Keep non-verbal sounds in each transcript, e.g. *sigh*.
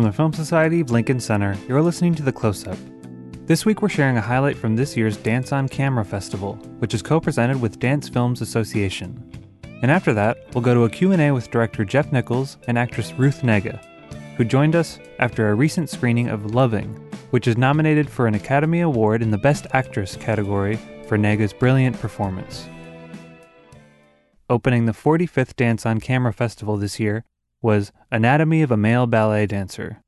From the Film Society of Lincoln Center, you're listening to The Close Up. This week we're sharing a highlight from this year's Dance on Camera Festival, which is co-presented with Dance Films Association. And after that, we'll go to a Q&A with director Jeff Nichols and actress Ruth Negga, who joined us after a recent screening of Loving, which is nominated for an Academy Award in the Best Actress category for Negga's brilliant performance. Opening the 45th Dance on Camera Festival this year was Anatomy of a Male Ballet Dancer,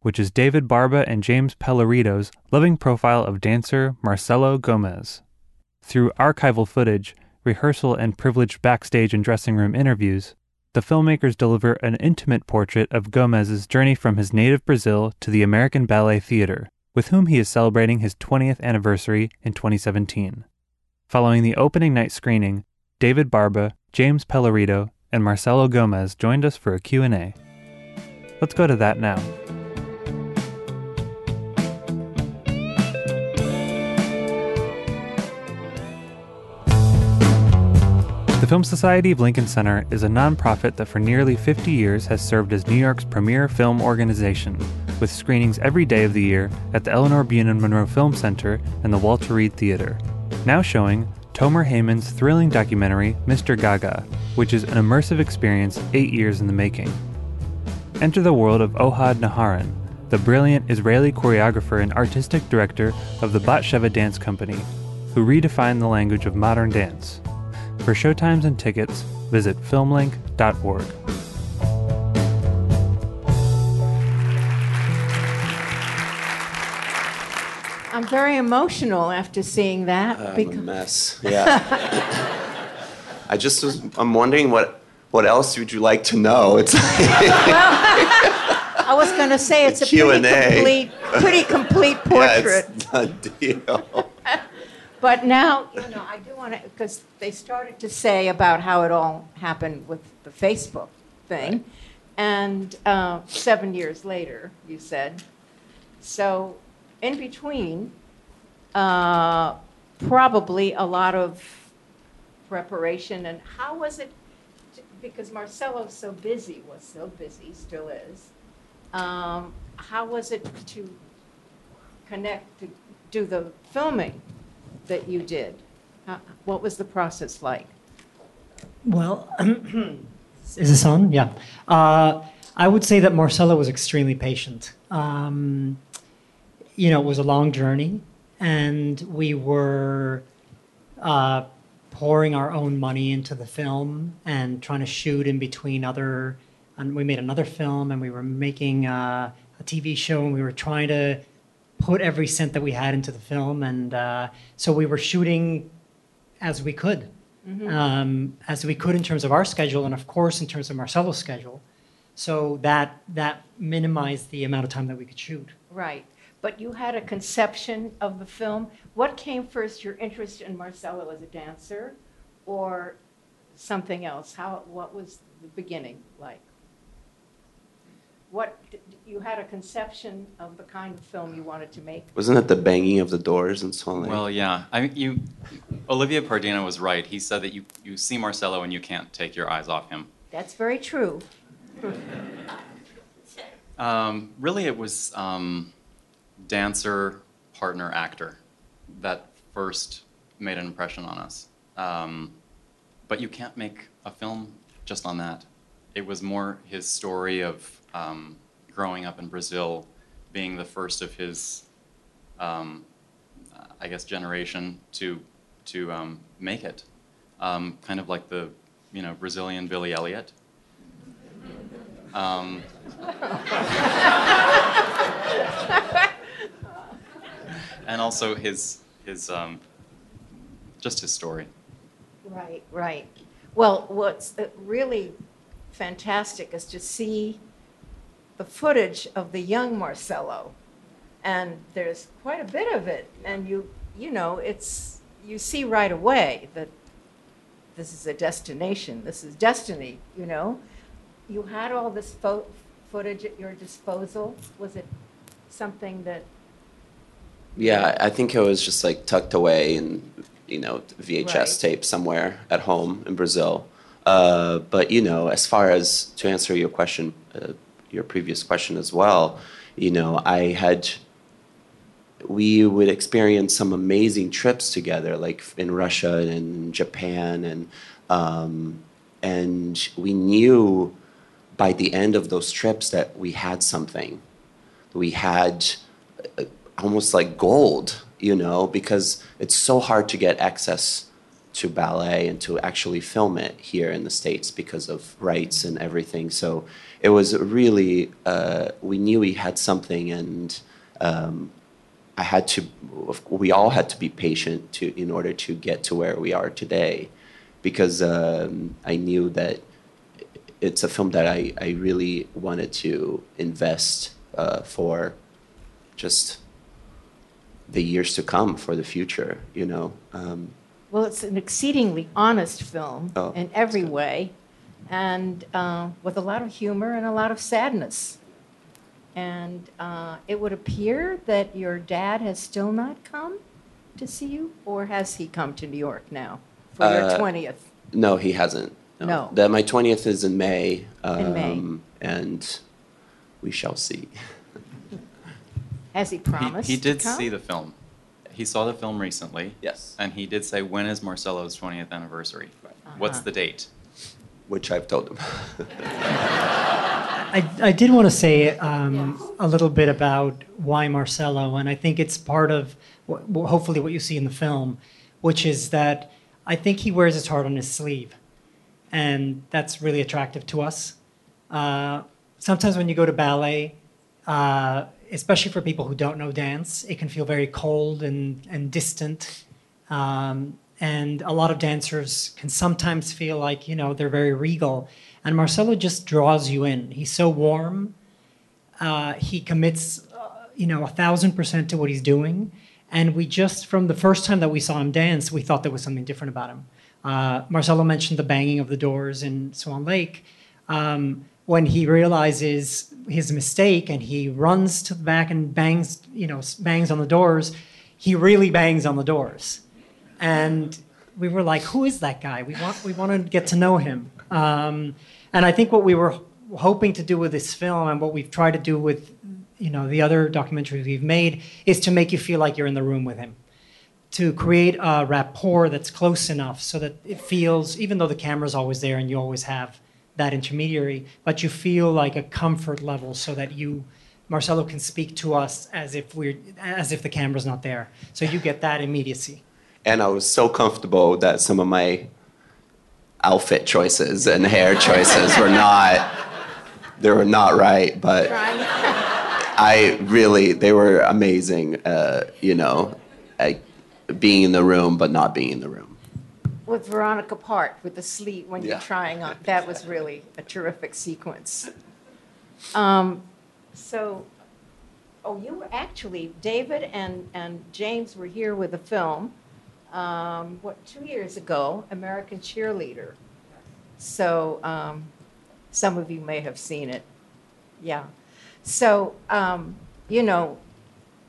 which is David Barba and James Pellerito's loving profile of dancer Marcelo Gomes. Through archival footage, rehearsal, and privileged backstage and dressing room interviews, the filmmakers deliver an intimate portrait of Gomes's journey from his native Brazil to the American Ballet Theater, with whom he is celebrating his 20th anniversary in 2017. Following the opening night screening, David Barba, James Pellerito, and Marcelo Gomes joined us for a Q&A. Let's go to that now. The Film Society of Lincoln Center is a nonprofit that for nearly 50 years has served as New York's premier film organization, with screenings every day of the year at the Elinor Bunin Munroe Film Center and the Walter Reade Theater. Now showing Tomer Heymann's thrilling documentary, Mr. Gaga, which is an immersive experience eight years in the making. Enter the world of Ohad Naharin, the brilliant Israeli choreographer and artistic director of the Batsheva Dance Company, who redefined the language of modern dance. For showtimes and tickets, visit filmlinc.org. I'm very emotional after seeing that. I'm because a mess. Yeah. *laughs* I just was. I'm wondering what what else would you like to know? It's *laughs* Well, I was going to say it's a pretty Q&A. complete, pretty complete *laughs* yeah, portrait. it's done deal. But now, you know, I do want to, because they started to say about how it all happened with the Facebook thing. And uh, seven years later, you said. So, in between, uh, probably a lot of preparation. And how was it? to- Because Marcelo's so busy, was so busy, still is. Um, how was it to connect, to do the filming that you did? How- What was the process like? Well, *clears throat* is this on? Yeah. Uh, I would say that Marcelo was extremely patient. Um, you know, it was a long journey, and we were uh, pouring our own money into the film and trying to shoot in between other. And we made another film, and we were making uh, a TV show, and we were trying to put every cent that we had into the film, and uh, so we were shooting as we could um, as we could in terms of our schedule, and of course in terms of Marcelo's schedule. So that that minimized the amount of time that we could shoot. Right, but you had a conception of the film. What came first, your interest in Marcelo as a dancer or something else? How, what was the beginning like? What, you had a conception of the kind of film you wanted to make? Wasn't it the banging of the doors and so on? Well, yeah. I mean, you, Olivia Pardino was right. He said that you, you see Marcelo and you can't take your eyes off him. That's very true. Um, really, it was um, dancer, partner, actor that first made an impression on us. Um, but you can't make a film just on that. It was more his story of um, growing up in Brazil, being the first of his, um, I guess, generation to to um, make it. Um, kind of like the, you know, Brazilian Billy Elliot. *laughs* And also his his um, just his story. Right, right. Well, what's uh, really fantastic is to see the footage of the young Marcelo, And there's quite a bit of it. And you, you know, it's, you see right away that this is a destination, this is destiny, you know? You had all this fo- footage at your disposal. Was it something that, yeah, I think it was just like tucked away in, you know, VHS Right. tape somewhere at home in Brazil. Uh, but you know, as far as to answer your question, uh, your previous question as well, you know, I had we would experience some amazing trips together, like in Russia and Japan, and um, and we knew by the end of those trips that we had something. We had uh, almost like gold, you know, because it's so hard to get access to ballet and to actually film it here in the states because of rights and everything. So it was really uh, we knew we had something, and um, I had to. We all had to be patient to in order to get to where we are today, because um, I knew that it's a film that I, I really wanted to invest uh, for just the years to come for the future you know um, Well, it's an exceedingly honest film Oh, in every way, and uh, with a lot of humor and a lot of sadness. And uh, it would appear that your dad has still not come to see you, or has he come to New York now for your Uh, 20th? no he hasn't No. That my 20th is in may um, In May. and we shall see *laughs* Has he He, promised he did to come? see the film. He saw the film recently. Yes. And he did say, when is Marcelo's 20th anniversary? What's Uh-huh. the date? which i've told him *laughs* I, I did want to say um, a little bit about why Marcelo, and I think it's part of wh- wh- hopefully what you see in the film, which is that I think he wears his heart on his sleeve, and that's really attractive to us. Uh, sometimes when you go to ballet, uh, especially for people who don't know dance, it can feel very cold and, and distant. Um, and a lot of dancers can sometimes feel like, you know, they're very regal. And Marcelo just draws you in. He's so warm. Uh, he commits, uh, you know, a thousand percent to what he's doing. And we just, from the first time that we saw him dance, we thought there was something different about him. Uh, Marcelo mentioned the banging of the doors in Swan Lake. Um, when he realizes his mistake and he runs to the back and bangs, you know, bangs on the doors, he really bangs on the doors and we were like, "Who is that guy? We want we want to get to know him." Um, and I think what we were hoping to do with this film, and what we've tried to do with you know the other documentaries we've made, is to make you feel like you're in the room with him, to create a rapport that's close enough so that it feels, even though the camera's always there and you always have that intermediary, but you feel like a comfort level so that you. Marcelo can speak to us as if we're as if the camera's not there. So you get that immediacy. and i was so comfortable that some of my outfit choices and hair choices were not they were not right but I really, they were amazing. Uh, you know, I, being in the room but not being in the room. With Veronika Part with the sleet when you're Yeah. trying on. That was *laughs* really a terrific sequence. Um, so, oh, you were actually, David and, and James were here with a film, um, what, two years ago, American Cheerleader. So, um, some of you may have seen it. Yeah. So, um, you know,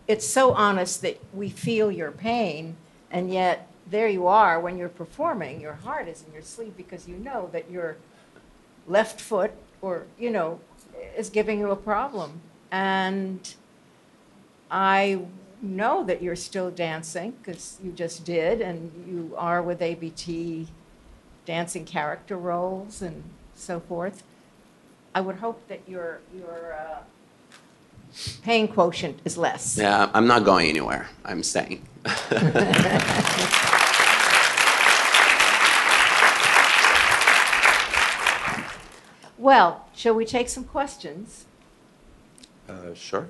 it's so honest that we feel your pain, and yet there you are when you're performing. Your heart is in your sleeve because you know that your left foot, or you know, is giving you a problem. And I know that you're still dancing because you just did, and you are with ABT dancing character roles and so forth. I would hope that your your uh, pain quotient is less. Yeah, I'm not going anywhere. I'm staying. *laughs* *laughs* Well, shall we take some questions? Uh, sure.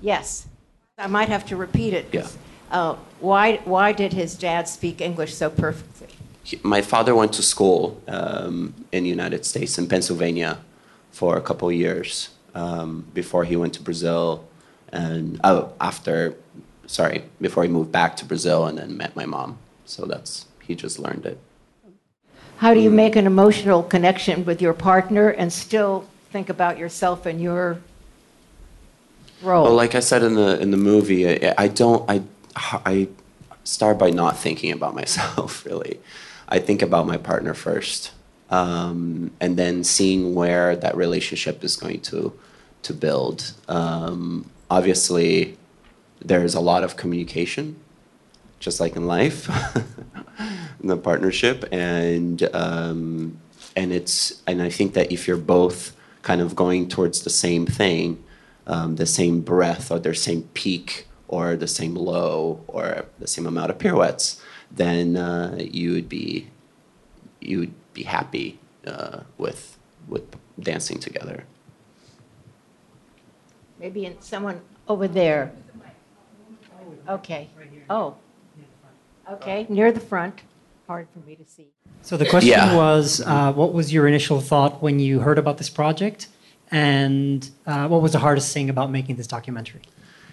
Yes. I might have to repeat it. Yeah. Uh, why, why did his dad speak English so perfectly? He- My father went to school um, in the United States, in Pennsylvania, for a couple of years um, before he went to Brazil, and oh, after, sorry, before he moved back to Brazil and then met my mom. So that's he just learned it. How do you make an emotional connection with your partner and still think about yourself and your role? Well, like I said in the in the movie, I, I don't. I I start by not thinking about *laughs* myself. Really, I think about my partner first, um, and then seeing where that relationship is going to to build. Um, obviously, there's a lot of communication, just like in life, *laughs* the partnership, and um, and it's and I think that if you're both kind of going towards the same thing, um, the same breath or the same peak or the same low or the same amount of pirouettes, then uh, you would be you would be happy uh, with with dancing together. Maybe in someone over there. Okay. Oh. Okay, near the front. Hard for me to see. So the question Yeah. was, uh, what was your initial thought when you heard about this project, and uh, what was the hardest thing about making this documentary?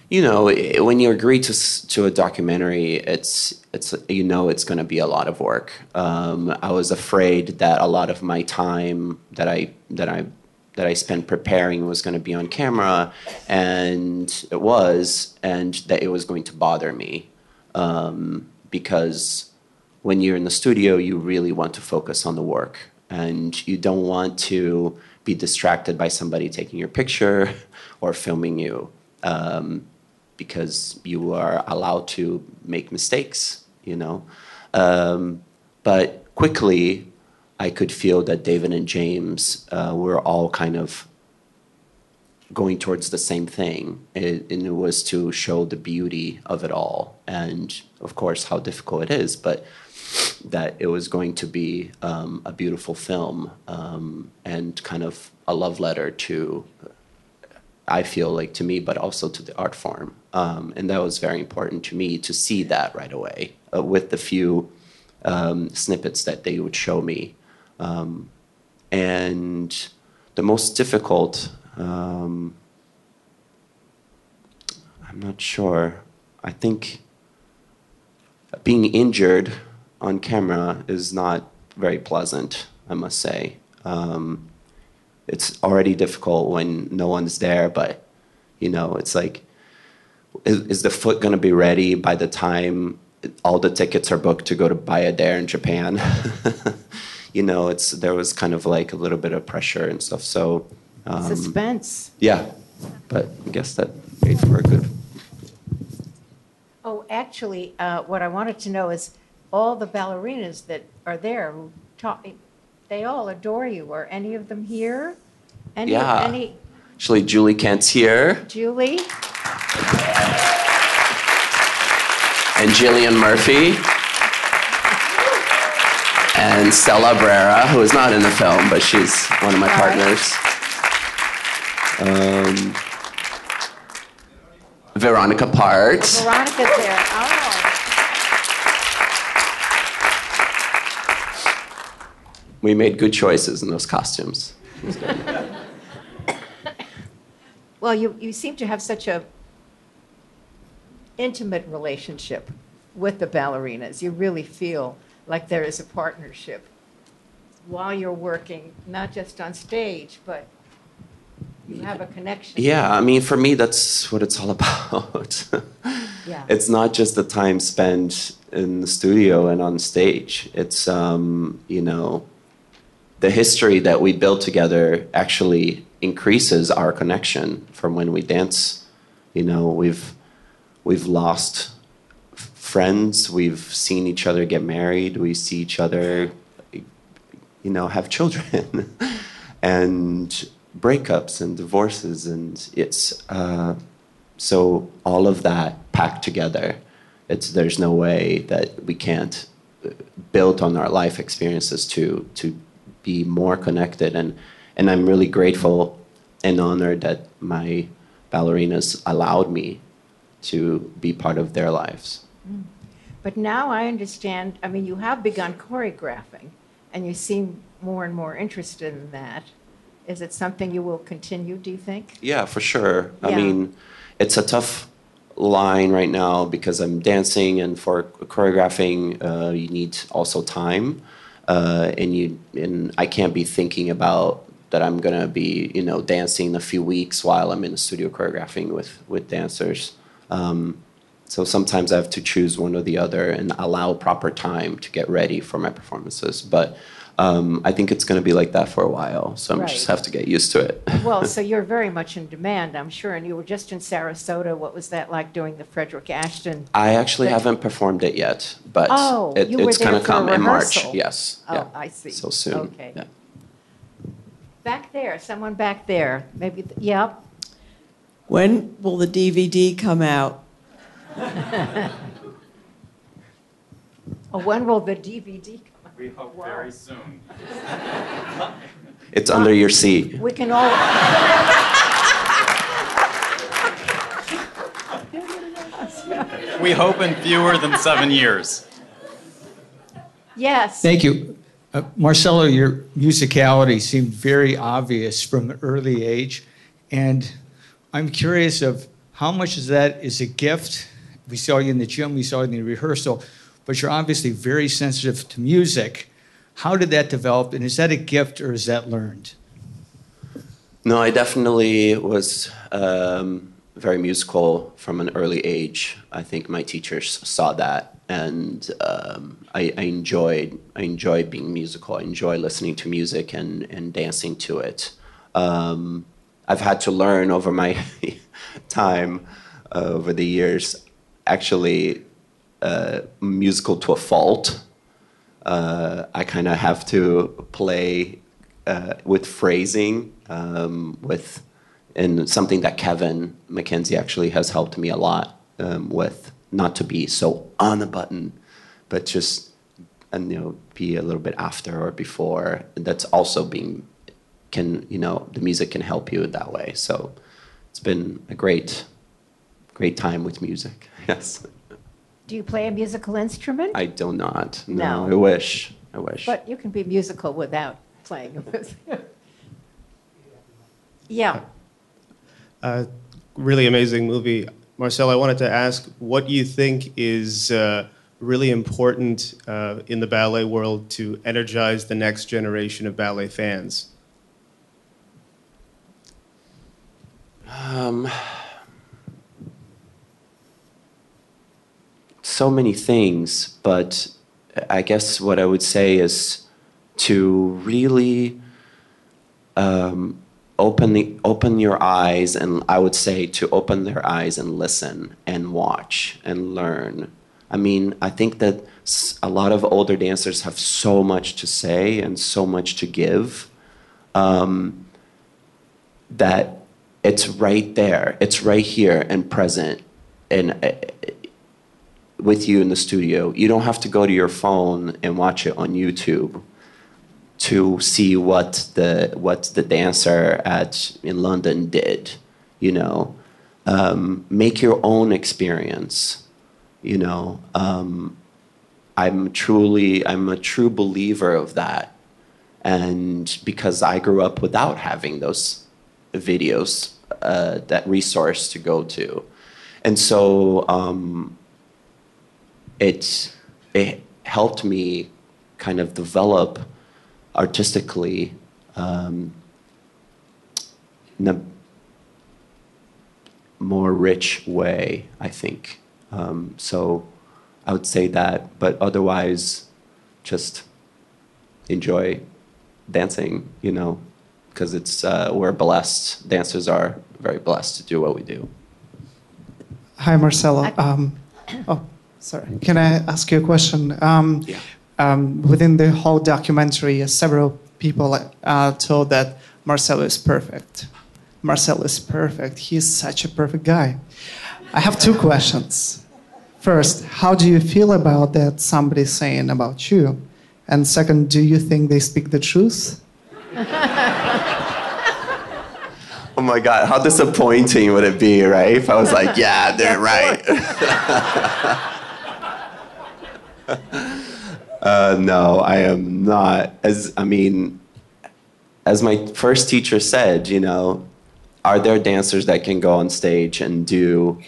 you know when you agree to to a documentary it's it's you know it's going to be a lot of work um, i was afraid that a lot of my time that i that i that i spent preparing was going to be on camera and it was and that it was going to bother me um, because when you're in the studio you really want to focus on the work. And you don't want to be distracted by somebody taking your picture *laughs* or filming you um, because you are allowed to make mistakes, you know. Um, but quickly, I could feel that David and James uh, were all kind of going towards the same thing, it, and it was to show the beauty of it all, and of course how difficult it is, but that it was going to be um, a beautiful film um, and kind of a love letter to I feel like to me, but also to the art form. Um, and that was very important to me to see that right away uh, with the few um, snippets that they would show me. Um, and the most difficult, um, I'm not sure. I think being injured on camera is not very pleasant, I must say. Um, it's already difficult when no one's there, but you know, it's like, is, is the foot going to be ready by the time all the tickets are booked to go to Bayadere in Japan? *laughs* you know, it's there was kind of like a little bit of pressure and stuff. So, um, Suspense. yeah, but I guess that made for a good. Oh, actually, uh, what I wanted to know is all the ballerinas that are there who they all adore you. Are any of them here? Any, Yeah. Any, Actually, Julie Kent's here, Julie? and Gillian Murphy, and Stella Abrera, who is not in the film, but she's one of my All right. partners. Um, Veronika Parts. Veronika's there. Oh. We made good choices in those costumes. Well, you, you seem to have such a intimate relationship with the ballerinas. You really feel like there is a partnership while you're working, not just on stage, but you have a connection. Yeah, I mean, for me, that's what it's all *laughs* about. Yeah. It's not just the time spent in the studio and on stage. It's, um, you know, the history that we build together actually increases our connection from when we dance. You know, we've we've lost friends. We've seen each other get married. We see each other, you know, have children, *laughs* and breakups and divorces, and it's uh, so all of that packed together. It's there's no way that we can't uh, build on our life experiences to to be more connected and and I'm really grateful and honored that my ballerinas allowed me to be part of their lives. But now I understand, I mean, you have begun choreographing, and you seem more and more interested in that. Is it something you will continue, do you think? Yeah, for sure. I mean, it's a tough line right now because I'm dancing, and for choreographing, uh, you need also time, uh, and you and I can't be thinking about that I'm gonna be you know dancing a few weeks while I'm in the studio choreographing with with dancers. Um, so sometimes I have to choose one or the other and allow proper time to get ready for my performances. But um, I think it's going to be like that for a while. So I Right. just have to get used to it. *laughs* Well, so you're very much in demand, I'm sure, and you were just in Sarasota. What was that like doing the Frederick Ashton? I actually But- haven't performed it yet, but Oh, it, it's there going to come in March. Yes. Oh, yeah. I see. So soon. Okay. Yeah. Back there, someone back there, maybe, th- yep. When will the DVD come out? *laughs* Oh, when will the DVD come? We hope very soon. It's under your seat. We can all, We hope in fewer than seven years. yes. Thank you. Uh, Marcelo, your musicality seemed very obvious from an early age. And I'm curious of how much of that is a gift. We saw you in the gym, we saw you in the rehearsal, but you're obviously very sensitive to music. How did that develop? And is that a gift or is that learned? No, I definitely was um, very musical from an early age. I think my teachers saw that, and um, I, I enjoyed I enjoyed being musical. I enjoy listening to music and and dancing to it. Um, I've had to learn over my *laughs* time, uh, over the years, actually uh, musical to a fault. Uh, I kind of have to play uh, with phrasing, um, with and something that Kevin McKenzie actually has helped me a lot um, with, not to be so on the button, but just and you know be a little bit after or before. That's also being can you know the music can help you that way. So it's been a great, great time with music. *laughs* Yes, Do you play a musical instrument? I do not. No, No. I wish. I wish. But you can be musical without playing. *laughs* A musical. Yeah. Uh, really amazing movie. Marcel, I wanted to ask what you think is uh, really important uh, in the ballet world to energize the next generation of ballet fans. Um, so many things, but I guess what I would say is to really um, open the, open your eyes, and I would say to open their eyes and listen and watch and learn. I mean, I think that a lot of older dancers have so much to say and so much to give. Um, that it's right there, it's right here and present, and uh, with you in the studio. You don't have to go to your phone and watch it on YouTube to see what the what the dancer at in London did. You know, um, make your own experience. You know, um, I'm truly I'm a true believer of that and because I grew up without having those videos, uh, that resource to go to, and so um, it it helped me kind of develop artistically um, in a more rich way, I think. Um, so I would say that, but otherwise, just enjoy dancing, you know, because it's uh, we're blessed. Dancers are very blessed to do what we do. Hi, Marcelo. I- Um, oh, sorry. Can I ask you a question? Um, Yeah. um, within the whole documentary, uh, several people uh, told that Marcelo is perfect. Marcelo is perfect. He's such a perfect guy. I have two questions. First, how do you feel about that somebody saying about you? And second, do you think they speak the truth? *laughs* Oh my God, how disappointing would it be, right? If I was like, yeah, they're *laughs* right. *laughs* *laughs* uh, no, I am not. As I mean, as my first teacher said, you know, are there dancers that can go on stage and do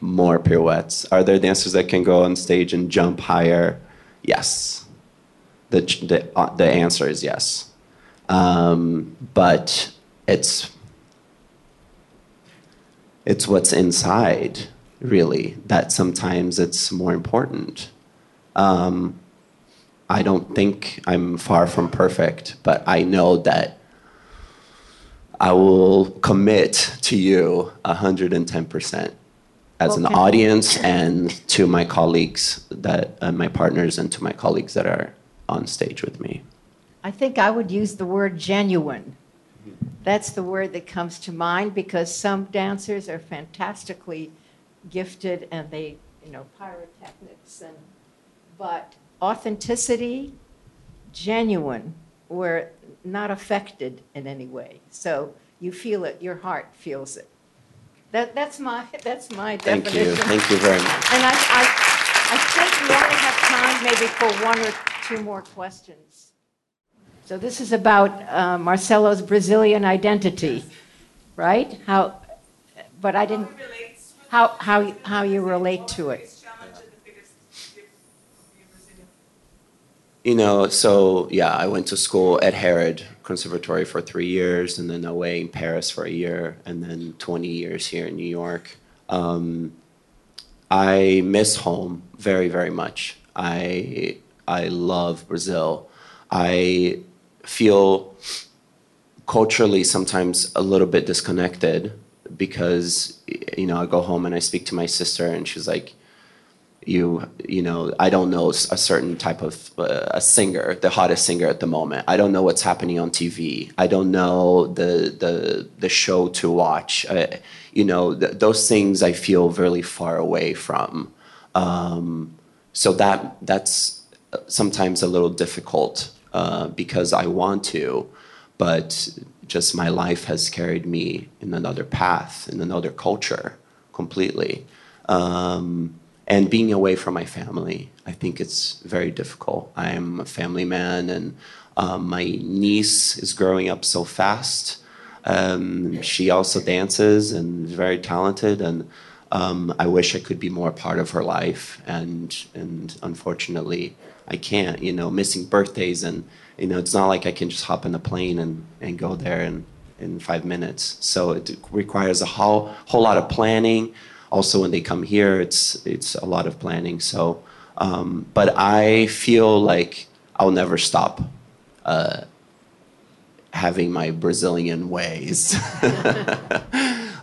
more pirouettes? Are there dancers that can go on stage and jump higher? Yes. The the uh, the answer is yes. Um, but it's it's what's inside really that sometimes it's more important um, I don't think I'm far from perfect, but I know that I will commit to you 110% as an audience and to my colleagues that uh, my partners and to my colleagues that are on stage with me. I think I would use the word genuine. That's the word that comes to mind because some dancers are fantastically gifted and they, you know, pyrotechnics and, but authenticity, genuine, where not affected in any way. So you feel it, your heart feels it. That, that's my, *laughs* that's my Thank definition. you. Thank you very much. And I, I, I think we only have time maybe for one or two more questions. So this is about uh, Marcelo's Brazilian identity, right? How, but I didn't, how, how, how you relate to it. You know, so yeah, I went to school at Harid Conservatory for three years, and then away in Paris for a year, and then 20 years here in New York. Um, I miss home very, very much. I I love Brazil. I feel culturally sometimes a little bit disconnected because you know I go home and I speak to my sister, and she's like, you you know i don't know a certain type of uh, a singer the hottest singer at the moment. I don't know what's happening on tv i don't know the the the show to watch. Uh, you know th- those things i feel really far away from. Um, so that that's sometimes a little difficult uh, because i want to but just my life has carried me in another path in another culture completely. Um, and being away from my family, I think it's very difficult. I am a family man, and um, my niece is growing up so fast. Um, she also dances and is very talented, and um, I wish I could be more part of her life, and and unfortunately, I can't. You know, missing birthdays, and you know, it's not like I can just hop on a plane and and go there in in five minutes. So it requires a whole whole lot of planning also when they come here it's it's a lot of planning. So um, but i feel like i'll never stop uh, having my brazilian ways. *laughs*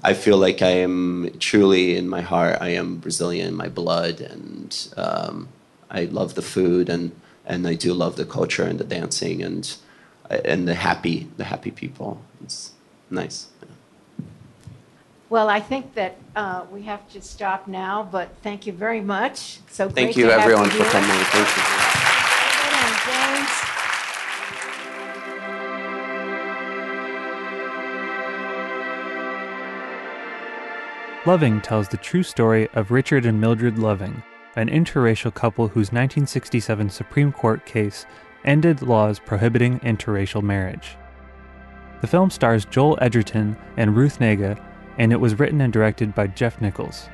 I feel like i am truly in my heart i am brazilian in my blood and um, i love the food and and i do love the culture and the dancing and and the happy the happy people. It's nice Well, I think that uh, we have to stop now, but thank you very much. So thank great you to have everyone for here. coming thank you David and James. Loving tells the true story of Richard and Mildred Loving, an interracial couple whose 1967 Supreme Court case ended laws prohibiting interracial marriage. The film stars Joel Edgerton and Ruth Negga, and it was written and directed by Jeff Nichols.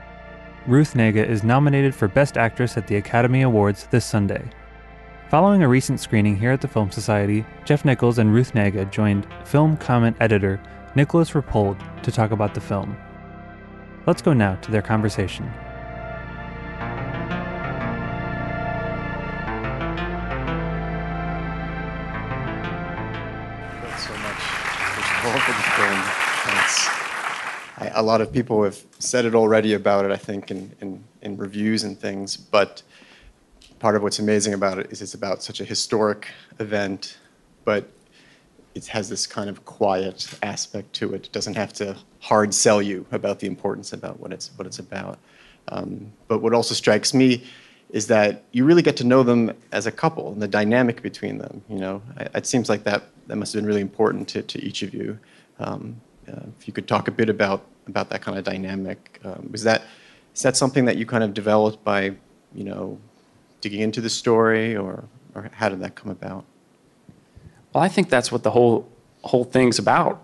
Ruth Negga is nominated for Best Actress at the Academy Awards this Sunday. Following a recent screening here at the Film Society, Jeff Nichols and Ruth Negga joined film comment editor Nicholas Rapold to talk about the film. Let's go now to their conversation. Thanks so much, for the film. Thanks. I, a lot of people have said it already about it, I think, in, in, in reviews and things, but part of what's amazing about it is it's about such a historic event, but it has this kind of quiet aspect to it. It doesn't have to hard sell you about the importance about what it's, what it's about. Um, but what also strikes me is that you really get to know them as a couple and the dynamic between them. You know, I- it seems like that that must have been really important to, to each of you. Um, if you could talk a bit about about that kind of dynamic, um, was that is that something that you kind of developed by you know digging into the story, or or how did that come about? Well, I think that's what the whole whole thing's about,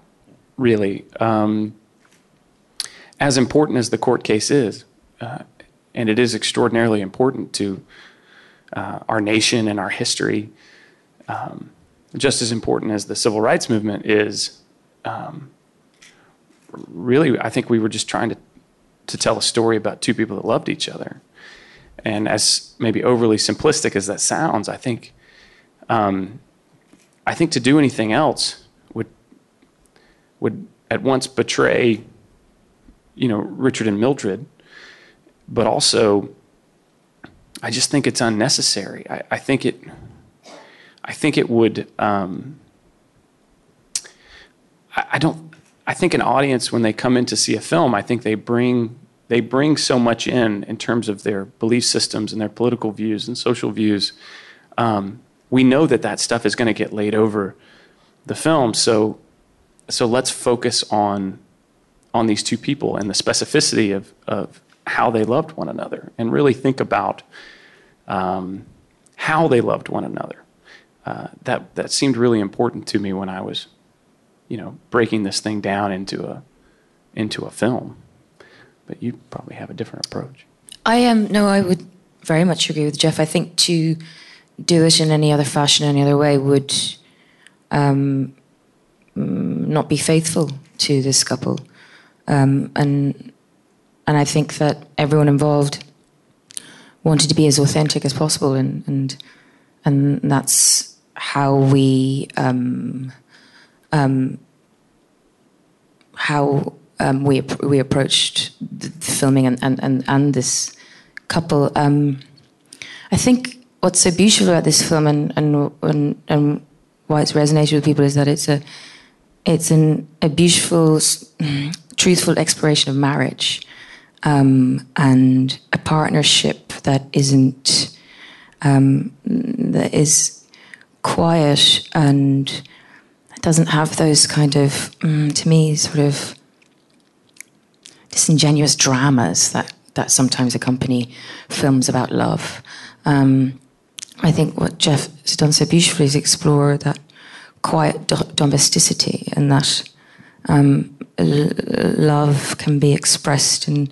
really. Um, as important as the court case is, uh, and it is extraordinarily important to uh, our nation and our history, um, just as important as the civil rights movement is. Um, really, I think we were just trying to to tell a story about two people that loved each other. And as maybe overly simplistic as that sounds, I think Um, I think to do anything else would would at once betray, you know, Richard and Mildred, but also I just think it's unnecessary. I, I think it I think it would um, I, I don't I think an audience when they come in to see a film, I think they bring they bring so much in in terms of their belief systems and their political views and social views. Um, we know that that stuff is going to get laid over the film, so so let's focus on on these two people and the specificity of of how they loved one another, and really think about um, how they loved one another. Uh, that that seemed really important to me when I was, you know, breaking this thing down into a into a film but you probably have a different approach. I am no, I would very much agree with Jeff. I think to do it in any other fashion, any other way, would um, mm, not be faithful to this couple, um, and and I think that everyone involved wanted to be as authentic as possible, and and and that's how we um, how um, we we approached the filming and and and, and this couple. Um, I think what's so beautiful about this film and and and, and why it's resonated with people is that it's a it's an, a beautiful, truthful exploration of marriage um, and a partnership that isn't um, that is quiet and doesn't have those kind of, mm, to me, sort of disingenuous dramas that, that sometimes accompany films about love. Um, I think what Jeff has done so beautifully is explore that quiet do- domesticity and that um, love can be expressed in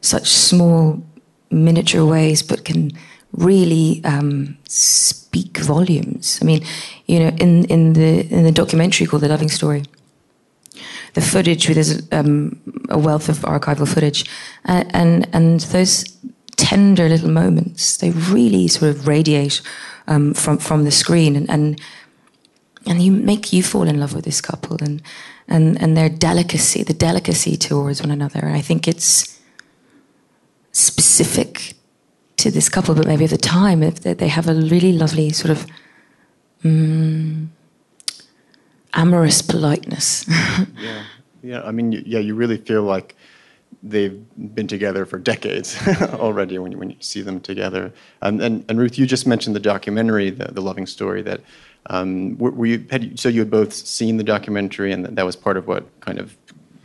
such small, miniature ways, but can really um, speak volumes. I mean, you know, in, in the in the documentary called The Loving Story, the footage, there's um, a wealth of archival footage, and, and, and those tender little moments they really sort of radiate um, from from the screen, and, and and you make you fall in love with this couple and and and their delicacy, the delicacy towards one another. And I think it's specific to this couple, but maybe at the time, if they have a really lovely sort of. Um, amorous politeness. *laughs* yeah, yeah. I mean, yeah, you really feel like they've been together for decades *laughs* already when you, when you see them together. Um, and, and Ruth, you just mentioned the documentary, the, the loving story. That um, were, were you, had you, so you had both seen the documentary, and that was part of what kind of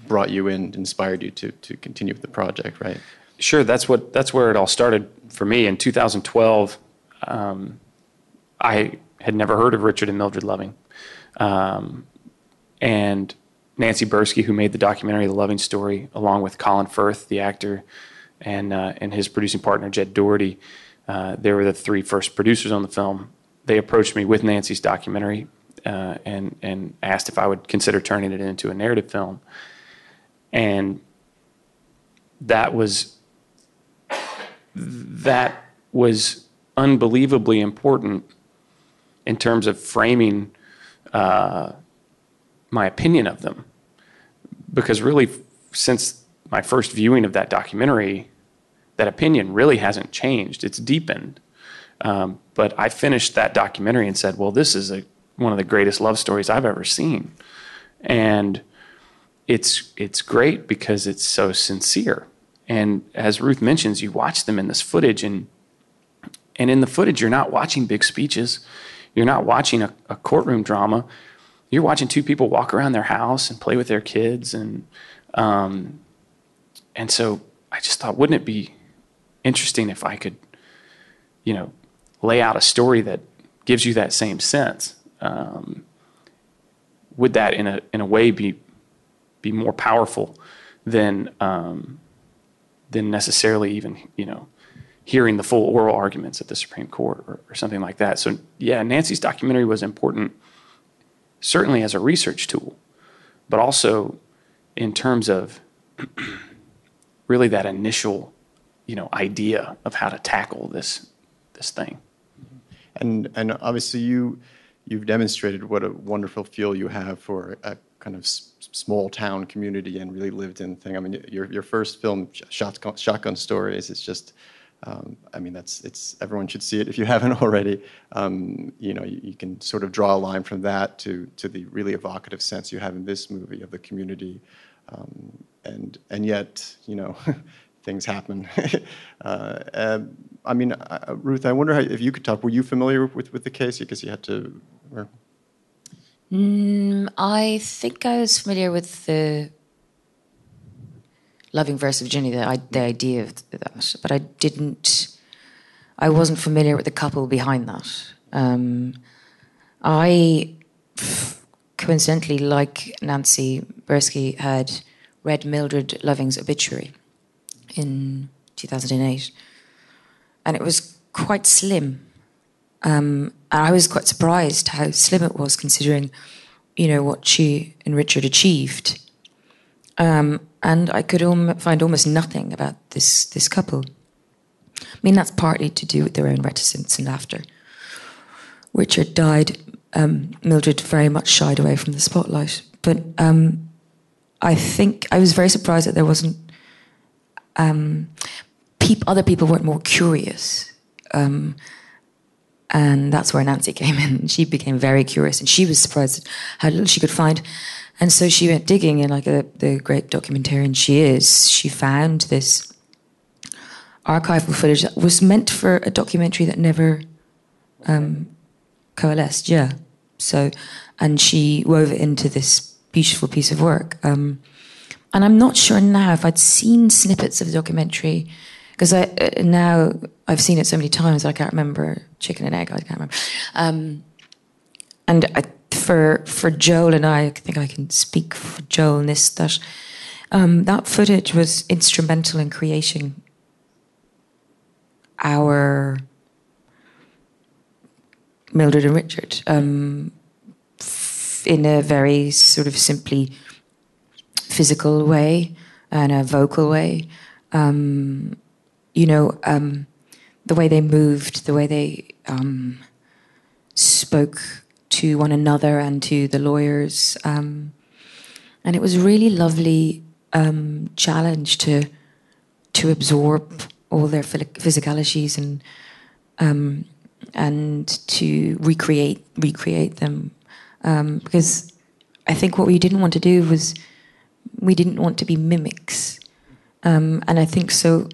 brought you in, inspired you to to continue with the project, right? Sure. That's what that's where it all started for me in 2012. Um, I had never heard of Richard and Mildred Loving. Um, and Nancy Buirski, who made the documentary The Loving Story, along with Colin Firth, the actor, and, uh, and his producing partner, Ged Doherty, uh, they were the three first producers on the film. They approached me with Nancy's documentary uh, and, and asked if I would consider turning it into a narrative film. And that was that was unbelievably important in terms of framing uh, my opinion of them. Because really, since my first viewing of that documentary, that opinion really hasn't changed. It's deepened. Um, but I finished that documentary and said, well, this is a, one of the greatest love stories I've ever seen. And it's, it's great because it's so sincere. And as Ruth mentions, you watch them in this footage, and, and in the footage, you're not watching big speeches. You're not watching a, a courtroom drama. You're watching two people walk around their house and play with their kids, and um, and so I just thought, wouldn't it be interesting if I could, you know, lay out a story that gives you that same sense? Um, would that, in a in a way, be be more powerful than um, than necessarily even you know hearing the full oral arguments at the Supreme Court or, or, something like that. So, yeah, Nancy's documentary was important, certainly as a research tool, but also in terms of *clears throat* really that initial, you know, idea of how to tackle this this thing. And and obviously you you've demonstrated what a wonderful feel you have for a kind of small town community and really lived in thing. I mean, your your first film, Shotgun, Shotgun Stories, is just. Um, I mean, that's it's everyone should see it if you *laughs* haven't already. Um, you know, you, you can sort of draw a line from that to to the really evocative sense you have in this movie of the community, um, and and yet, you know, *laughs* things happen. *laughs* uh, um, I mean, uh, Ruth, I wonder how, if you could talk. Were you familiar with with the case because you had to? Or, Mm, I think I was familiar with the Loving versus Virginia, the, the idea of that, but I didn't. I wasn't familiar with the couple behind that. Um, I coincidentally, like Nancy Buirski, had read Mildred Loving's obituary in 2008, and it was quite slim. Um, and I was quite surprised how slim it was, considering, you know, what she and Richard achieved. Um, and I could find almost nothing about this this couple. I mean, that's partly to do with their own reticence and laughter. Richard died. Um, Mildred very much shied away from the spotlight. But um, I think I was very surprised that there wasn't. Um, peop- other people weren't more curious. And that's where Nancy came in. She became very curious, and she was surprised how little she could find. And so she went digging, and like a, the great documentarian she is, she found this archival footage that was meant for a documentary that never um, coalesced. Yeah. So, and she wove it into this beautiful piece of work. Um, and I'm not sure now if I'd seen snippets of the documentary because I uh, now I've seen it so many times I can't remember chicken and egg. I can't remember. Um, and I, for for Joel and I, I think I can speak for Joel in this that um, that footage was instrumental in creating our Mildred and Richard um, in a very sort of simply physical way and a vocal way. Um, you know, um, the way they moved, the way they um, spoke to one another and to the lawyers. Um, and it was really lovely um, challenge to to absorb all their phys- physicalities and um, and to recreate recreate them um, because I think what we didn't want to do was we didn't want to be mimics, um, and I think so.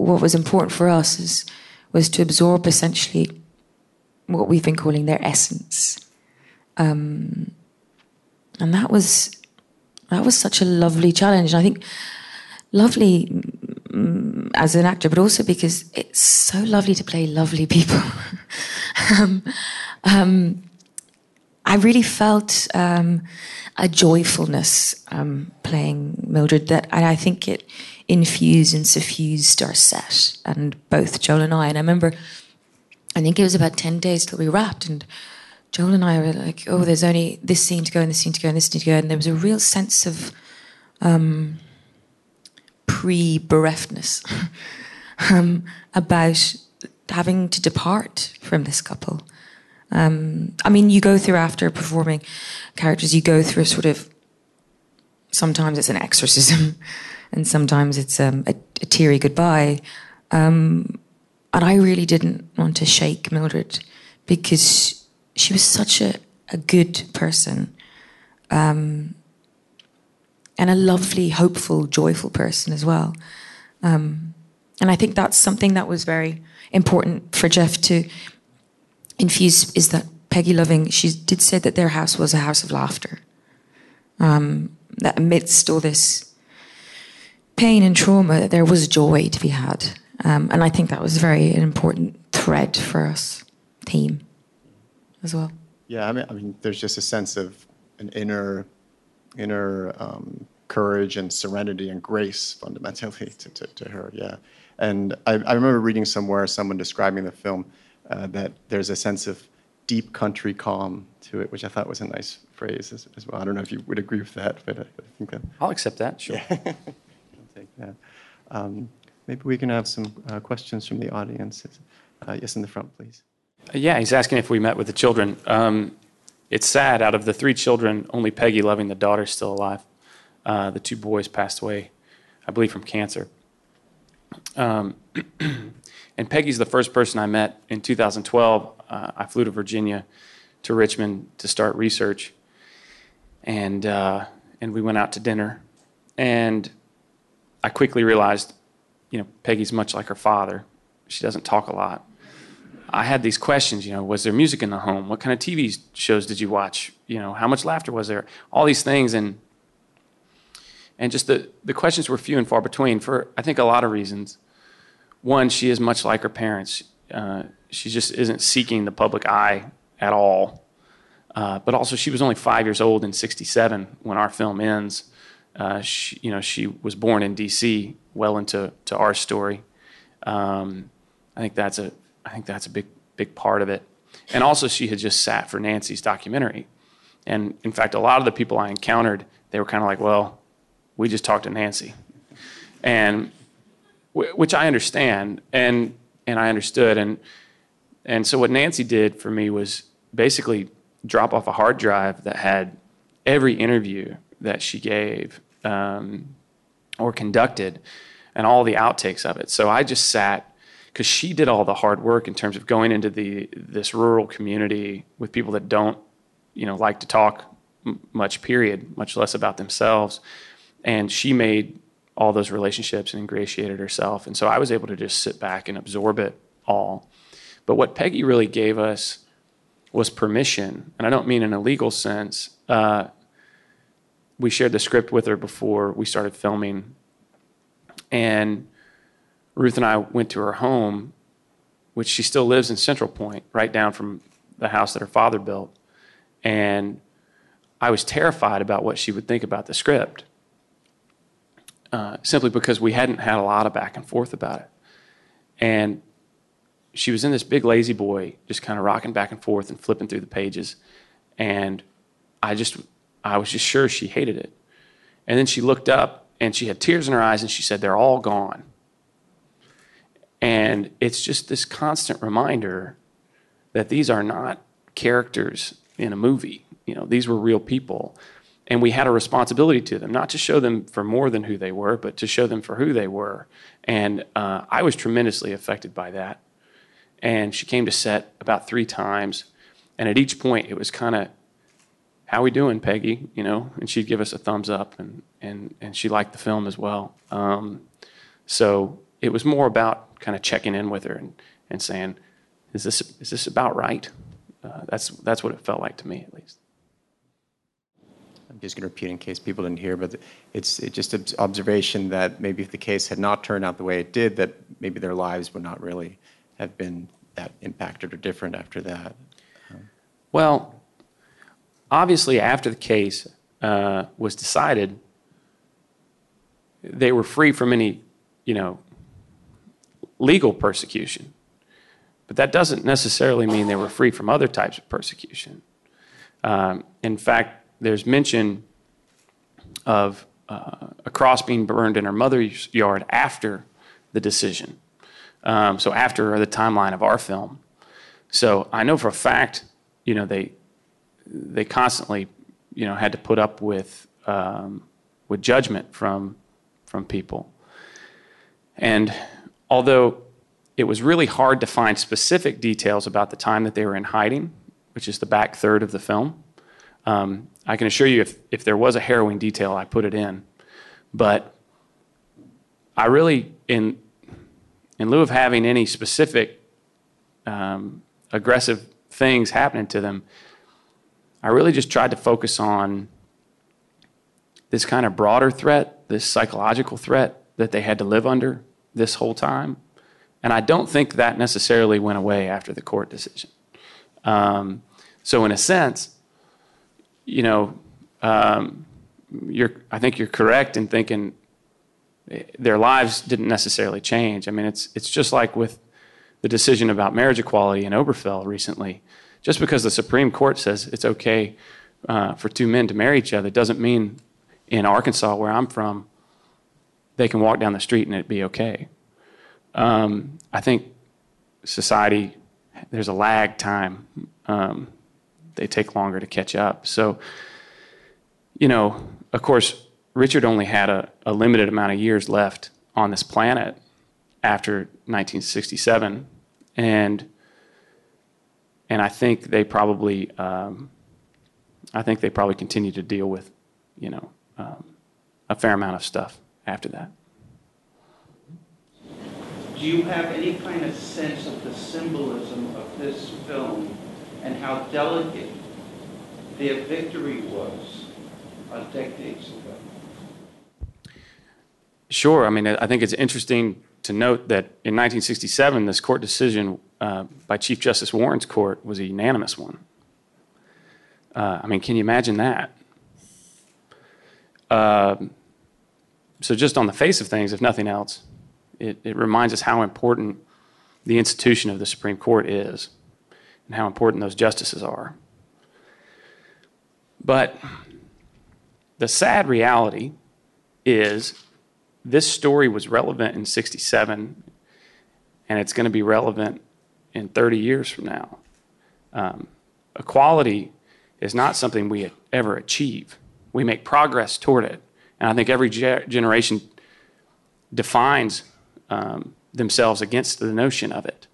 What was important for us is was to absorb essentially what we've been calling their essence, um, and that was that was such a lovely challenge. And I think lovely mm, as an actor, but also because it's so lovely to play lovely people. *laughs* um, um, I really felt um, a joyfulness um, playing Mildred that, I think it infused and suffused our set, and both Joel and I. And I remember, I think it was about ten days till we wrapped, and Joel and I were like, "Oh, there's only this scene to go, and this scene to go, and this scene to go," and there was a real sense of um, pre-bereftness *laughs* um, about having to depart from this couple. Um, I mean, you go through after performing characters, you go through a sort of. Sometimes it's an exorcism, *laughs* and sometimes it's um, a, a teary goodbye. Um, and I really didn't want to shake Mildred because she was such a, a good person um, and a lovely, hopeful, joyful person as well. Um, and I think that's something that was very important for Jeff to infuse is that Peggy Loving, she did say that their house was a house of laughter. Um, that amidst all this pain and trauma, there was joy to be had. Um, and I think that was very an important thread for us, team, as well. Yeah, I mean, I mean, there's just a sense of an inner, inner um, courage and serenity and grace fundamentally *laughs* to, to, to her. Yeah, and I, I remember reading somewhere someone describing the film uh, that there's a sense of deep country calm to it, which I thought was a nice phrase as, as well. I don't know if you would agree with that, but I, I think that. I'll accept that. Sure. Yeah. *laughs* That. Um, maybe we can have some uh, questions from the audience. Uh, yes, in the front, please. Yeah, he's asking if we met with the children. Um, it's sad. Out of the three children, only Peggy Loving, the daughter, is still alive. Uh, the two boys passed away, I believe, from cancer. Um, *clears throat* and Peggy's the first person I met in 2012. Uh, I flew to Virginia, to Richmond to start research, and uh, and we went out to dinner, and I quickly realized, you know, Peggy's much like her father. She doesn't talk a lot. I had these questions, you know, was there music in the home? What kind of TV shows did you watch? You know, how much laughter was there? All these things and and just the, the questions were few and far between for I think a lot of reasons. One, she is much like her parents. Uh, she just isn't seeking the public eye at all. Uh, but also, she was only five years old in '67 when our film ends. Uh, she, you know, she was born in D.C. well into to our story. Um, I think that's a I think that's a big, big part of it. And also, she had just sat for Nancy's documentary. And in fact, a lot of the people I encountered, they were kind of like, well, we just talked to Nancy. And which I understand and, and I understood. And, and so, what Nancy did for me was basically drop off a hard drive that had every interview that she gave um, or conducted and all the outtakes of it. So I just sat because she did all the hard work in terms of going into the this rural community with people that don't you know like to talk m- much period much less about themselves. And she made all those relationships and ingratiated herself. And so i was able to just sit back and absorb it all. But what peggy really gave us was permission and i don't mean in a legal sense uh, we shared the script with her before we started filming and Ruth and I went to her home, which she still lives in Central Point, right down from the house that her father built. And I was terrified about what she would think about the script, uh, simply because we hadn't had a lot of back and forth about it. And she was in this big La-Z-Boy, just kind of rocking back and forth and flipping through the pages. And I just, I was just sure she hated it. And then she looked up and she had tears in her eyes and she said, They're all gone. And it's just this constant reminder that these are not characters in a movie. You know, these were real people. And we had a responsibility to them, not to show them for more than who they were, but to show them for who they were. And uh, I was tremendously affected by that. And she came to set about three times. And at each point, it was kind of, how we doing, Peggy? You know, and she'd give us a thumbs up, and and and she liked the film as well. Um, so it was more about kind of checking in with her and, and saying, is this, is this about right? Uh, that's, that's what it felt like to me, at least. I'm just going to repeat in case people didn't hear, but it's, it's just an observation that maybe if the case had not turned out the way it did, that maybe their lives would not really have been that impacted or different after that. Well, obviously, after the case uh, was decided, they were free from any, you know, legal persecution. But that doesn't necessarily mean they were free from other types of persecution. Um, in fact, there's mention of uh, a cross being burned in her mother's yard after the decision. Um, so after the timeline of our film. So I know for a fact, you know, they they constantly, you know, had to put up with um, with judgment from from people. And although it was really hard to find specific details about the time that they were in hiding, which is the back third of the film. Um, I can assure you, if, if there was a harrowing detail, I put it in. But I really, in, in lieu of having any specific um, aggressive things happening to them, I really just tried to focus on this kind of broader threat, this psychological threat that they had to live under this whole time. And I don't think that necessarily went away after the court decision. Um, so, in a sense, you know, um, you're, I think you're correct in thinking their lives didn't necessarily change. I mean, it's, it's just like with the decision about marriage equality in Obergefell recently. Just because the Supreme Court says it's okay uh, for two men to marry each other doesn't mean in Arkansas, where I'm from, they can walk down the street and it'd be okay. Um, I think society there's a lag time. Um, they take longer to catch up. So, you know, of course, Richard only had a, a limited amount of years left on this planet after 1967, and and I think they probably um, I think they probably continue to deal with, you know, um, a fair amount of stuff after that. Do you have any kind of sense of the symbolism of this film and how delicate their victory was uh, decades ago? Sure. I mean, I think it's interesting to note that in 1967, this court decision uh, by Chief Justice Warren's court was a unanimous one. Uh, I mean, can you imagine that? Um, so, just on the face of things, if nothing else, it, it reminds us how important the institution of the Supreme Court is and how important those justices are. But the sad reality is this story was relevant in 67 and it's going to be relevant in 30 years from now. Um, equality is not something we ever achieve. We make progress toward it. And I think every ge- generation defines um, themselves against the notion of it.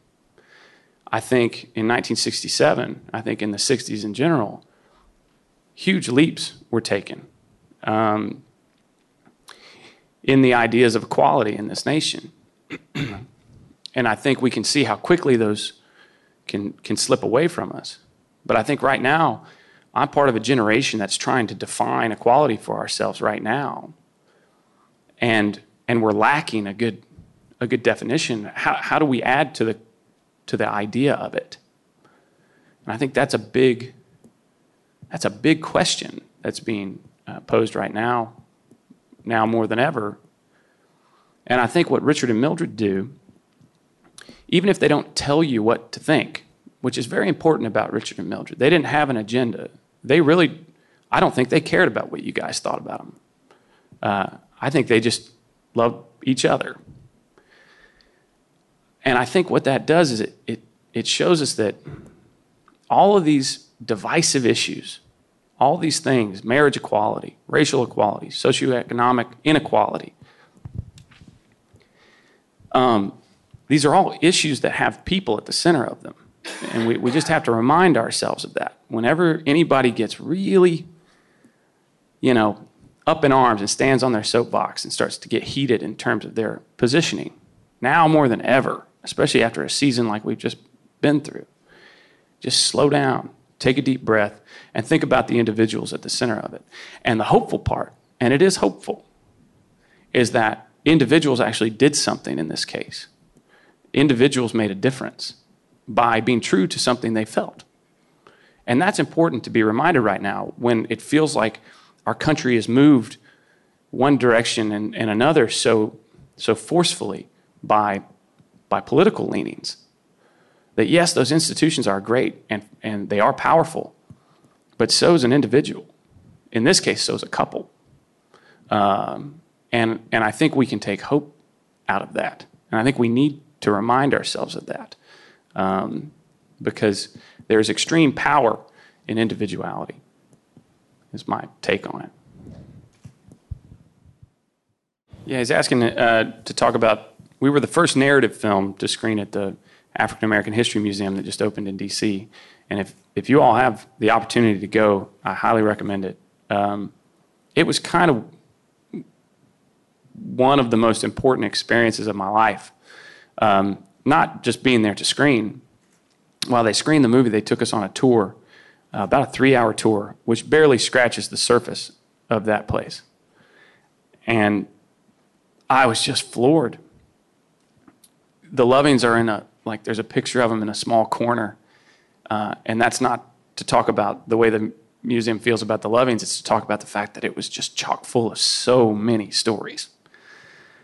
I think in 1967, I think in the 60s in general, huge leaps were taken um, in the ideas of equality in this nation. *clears throat* and I think we can see how quickly those can, can slip away from us. But I think right now, I'm part of a generation that's trying to define equality for ourselves right now. And, and we're lacking a good, a good definition. How, how do we add to the, to the idea of it? And I think that's a big, that's a big question that's being uh, posed right now, now more than ever. And I think what Richard and Mildred do, even if they don't tell you what to think, which is very important about Richard and Mildred, they didn't have an agenda they really, I don't think they cared about what you guys thought about them. Uh, I think they just loved each other. And I think what that does is it, it, it shows us that all of these divisive issues, all these things marriage equality, racial equality, socioeconomic inequality um, these are all issues that have people at the center of them. And we, we just have to remind ourselves of that. Whenever anybody gets really, you know, up in arms and stands on their soapbox and starts to get heated in terms of their positioning, now more than ever, especially after a season like we've just been through, just slow down, take a deep breath, and think about the individuals at the center of it. And the hopeful part, and it is hopeful, is that individuals actually did something in this case. Individuals made a difference by being true to something they felt. And that's important to be reminded right now when it feels like our country has moved one direction and, and another so, so forcefully by, by political leanings. That yes, those institutions are great and, and they are powerful, but so is an individual. In this case, so is a couple. Um, and, and I think we can take hope out of that. And I think we need to remind ourselves of that um, because there is extreme power in individuality, is my take on it. Yeah, he's asking uh, to talk about. We were the first narrative film to screen at the African American History Museum that just opened in D.C. And if, if you all have the opportunity to go, I highly recommend it. Um, it was kind of one of the most important experiences of my life. Um, not just being there to screen. While they screened the movie, they took us on a tour, uh, about a three hour tour, which barely scratches the surface of that place. And I was just floored. The Lovings are in a, like, there's a picture of them in a small corner. Uh, and that's not to talk about the way the museum feels about the Lovings, it's to talk about the fact that it was just chock full of so many stories,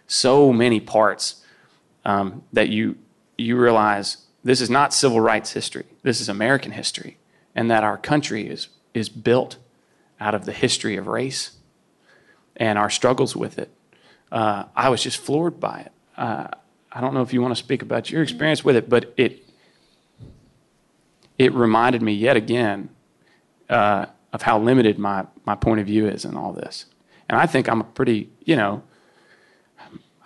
so many parts um, that you you realize this is not civil rights history. This is American history, and that our country is, is built out of the history of race and our struggles with it. Uh, I was just floored by it. Uh, I don't know if you want to speak about your experience with it, but it it reminded me yet again uh, of how limited my, my point of view is in all this. And I think I'm a pretty, you know,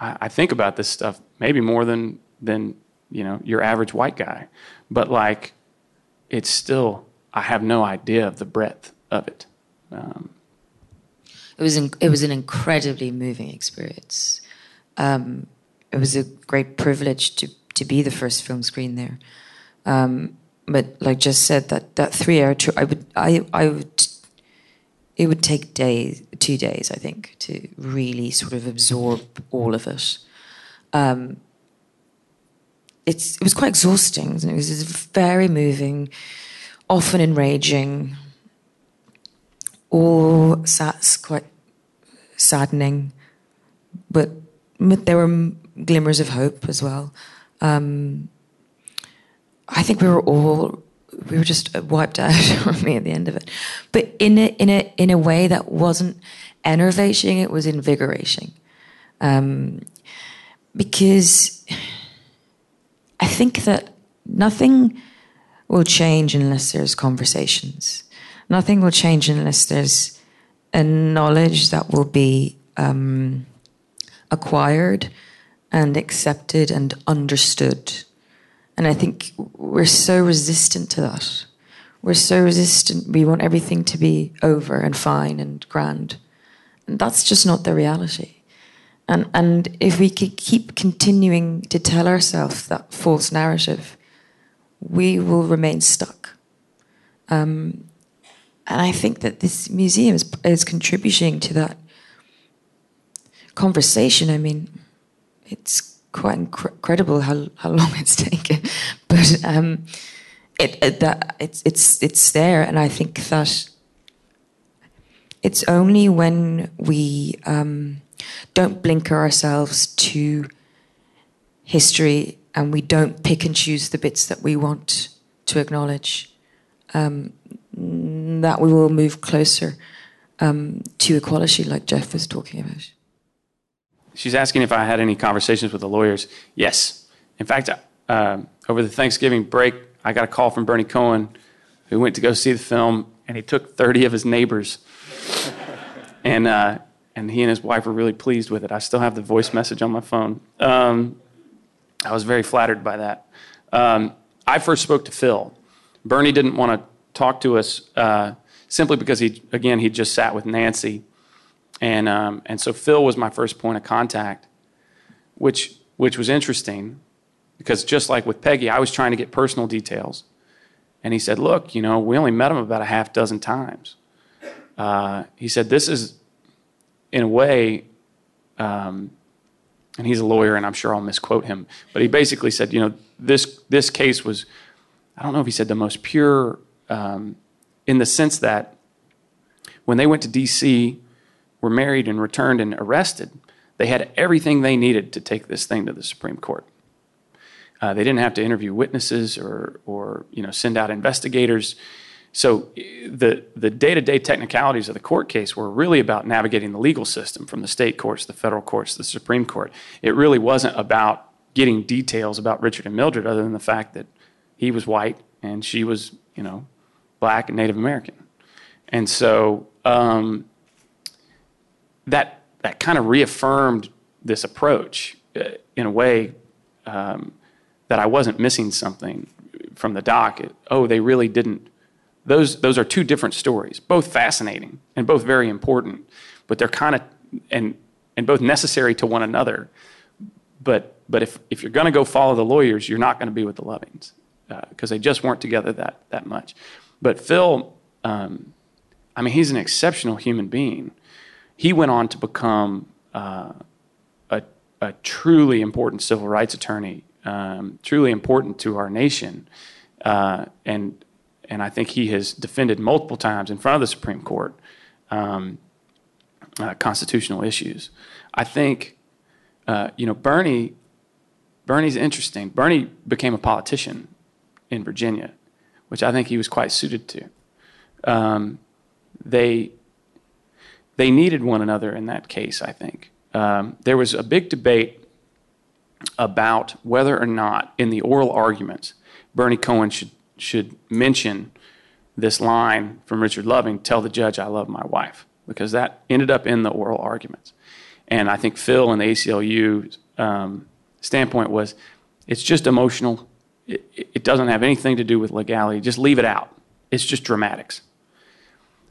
I, I think about this stuff maybe more than, than, you know, your average white guy. But like, it's still, I have no idea of the breadth of it. Um, It was in, it was an incredibly moving experience. Um, it was a great privilege to to be the first film screen there. Um, but like just said, that that three hour tour, I would I I would it would take days, two days, I think, to really sort of absorb all of it. Um, it's it was quite exhausting. It was very moving, often enraging, all that's quite saddening, but, but there were glimmers of hope as well. Um, I think we were all we were just wiped out *laughs* for me at the end of it, but in a in a in a way that wasn't enervating. It was invigorating, um, because I think that nothing will change unless there's conversations. Nothing will change unless there's a knowledge that will be um, acquired and accepted and understood. And I think we're so resistant to that. We're so resistant. We want everything to be over and fine and grand. And that's just not the reality. And, and if we could keep continuing to tell ourselves that false narrative, we will remain stuck. Um, and I think that this museum is, is contributing to that conversation. I mean, it's quite inc- incredible how, how long it's *laughs* taken, but um, it, it, that it's it's it's there, and I think that it's only when we um, don't blinker ourselves to history and we don't pick and choose the bits that we want to acknowledge um, that we will move closer um, to equality, like Jeff was talking about. She's asking if I had any conversations with the lawyers. Yes. In fact, uh, over the Thanksgiving break, I got a call from Bernie Cohen, who went to go see the film, and he took 30 of his neighbors. *laughs* and, uh, and he and his wife were really pleased with it. I still have the voice message on my phone. Um, I was very flattered by that. Um, I first spoke to Phil. Bernie didn't want to talk to us uh, simply because he, again, he just sat with Nancy and, um, and so Phil was my first point of contact, which, which was interesting because just like with Peggy, I was trying to get personal details. And he said, Look, you know, we only met him about a half dozen times. Uh, he said, This is, in a way, um, and he's a lawyer, and I'm sure I'll misquote him, but he basically said, You know, this, this case was, I don't know if he said the most pure um, in the sense that when they went to D.C., were married and returned and arrested, they had everything they needed to take this thing to the Supreme Court. Uh, they didn't have to interview witnesses or, or you know, send out investigators. So the, the day-to-day technicalities of the court case were really about navigating the legal system from the state courts, the federal courts, the Supreme Court. It really wasn't about getting details about Richard and Mildred other than the fact that he was white and she was, you know, black and Native American. And so um, that that kind of reaffirmed this approach uh, in a way um, that I wasn't missing something from the doc. It, oh, they really didn't. Those those are two different stories, both fascinating and both very important, but they're kind of and and both necessary to one another. But but if if you're going to go follow the lawyers, you're not going to be with the Lovings because uh, they just weren't together that that much. But Phil, um, I mean, he's an exceptional human being he went on to become uh, a, a, truly important civil rights attorney, um, truly important to our nation. Uh, and, and I think he has defended multiple times in front of the Supreme Court um, uh, constitutional issues. I think, uh, you know, Bernie, Bernie's interesting. Bernie became a politician in Virginia, which I think he was quite suited to. Um, they they needed one another in that case, I think. Um, there was a big debate about whether or not, in the oral arguments, Bernie Cohen should, should mention this line from Richard Loving, tell the judge I love my wife, because that ended up in the oral arguments. And I think Phil and the ACLU um, standpoint was it's just emotional. It, it doesn't have anything to do with legality. Just leave it out. It's just dramatics.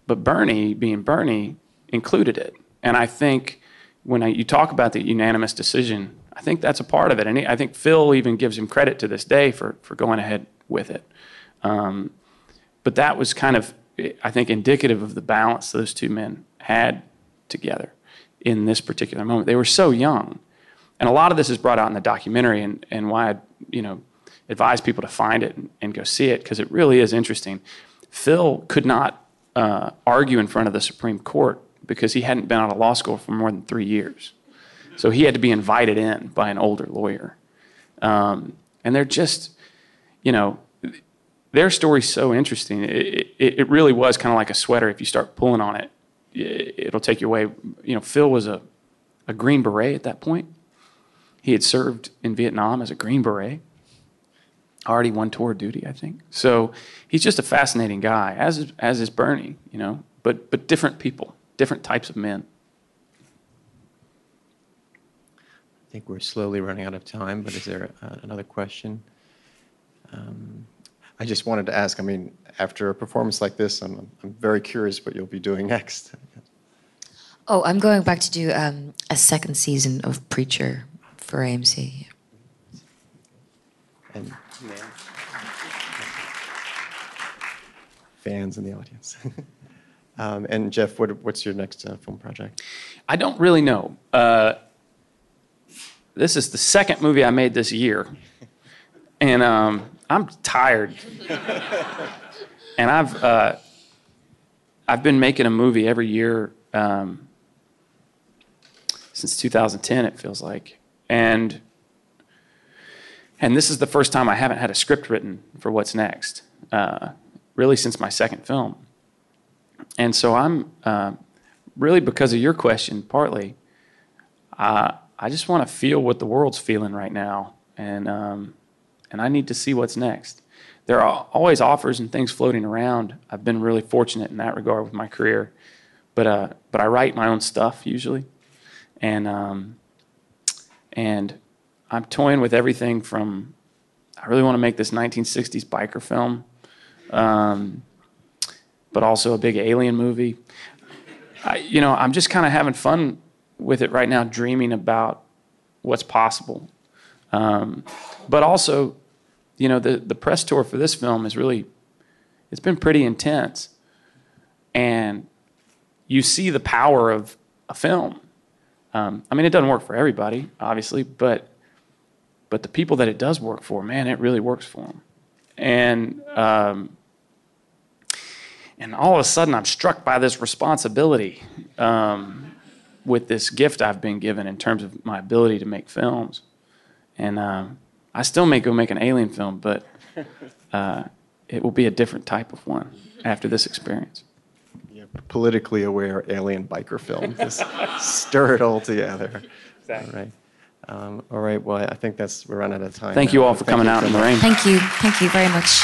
But Bernie, being Bernie, included it. And I think when I, you talk about the unanimous decision, I think that's a part of it. And I think Phil even gives him credit to this day for, for going ahead with it. Um, but that was kind of, I think, indicative of the balance those two men had together in this particular moment. They were so young. And a lot of this is brought out in the documentary and, and why I, you know, advise people to find it and, and go see it because it really is interesting. Phil could not uh, argue in front of the Supreme Court because he hadn't been out of law school for more than three years. So he had to be invited in by an older lawyer. Um, and they're just, you know, their story's so interesting. It, it, it really was kind of like a sweater. If you start pulling on it, it'll take you away. You know, Phil was a, a Green Beret at that point. He had served in Vietnam as a Green Beret, already one tour duty, I think. So he's just a fascinating guy, as as is Bernie, you know, but, but different people, different types of men. I think we're slowly running out of time, but is there uh, another question? Um, I just wanted to ask, I mean, after a performance like this, I'm, I'm very curious what you'll be doing *laughs* next. Oh, I'm going back to do um, a second season of Preacher for AMC. And fans in the audience. *laughs* um, and Jeff, what, what's your next uh, film project? I don't really know. Uh, this is the second movie I made this year. And um, I'm tired. and I've uh, I've been making a movie every year um, since 2010. It feels like, and and this is the first time I haven't had a script written for what's next. Uh, really, since my second film. And so I'm uh, really because of your question, partly. I just want to feel what the world's feeling right now, and um, and I need to see what's next. There are always offers and things floating around. I've been really fortunate in that regard with my career, but uh, but I write my own stuff usually, and um, and I'm toying with everything from I really want to make this 1960s biker film, um, but also a big alien movie. I, you know, I'm just kind of having fun with it right now, dreaming about what's possible. Um, but also, you know, the, the press tour for this film is really, it's been pretty intense. And you see the power of a film. Um, I mean, it doesn't work for everybody, obviously, but but the people that it does work for, man, it really works for them. And um, and all of a sudden, I'm struck by this responsibility um, with this gift I've been given in terms of my ability to make films. And um, I still may go make an alien film, but uh, it will be a different type of one after this experience. Yeah, politically aware alien biker film. Just stir it all together. Exactly. All right. Um, all right. Well, I think that's we're running out of time. Thank now. you all for coming out so in the rain. Thank you. Thank you very much.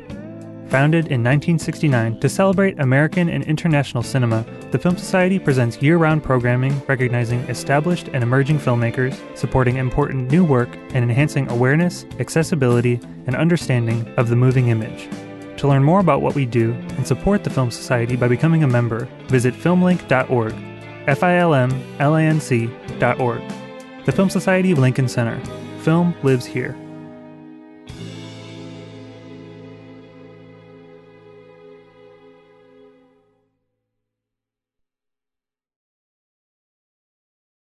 Founded in 1969 to celebrate American and international cinema, the Film Society presents year round programming recognizing established and emerging filmmakers, supporting important new work, and enhancing awareness, accessibility, and understanding of the moving image. To learn more about what we do and support the Film Society by becoming a member, visit filmlinc.org. F I L M L A N C.org. The Film Society of Lincoln Center. Film lives here.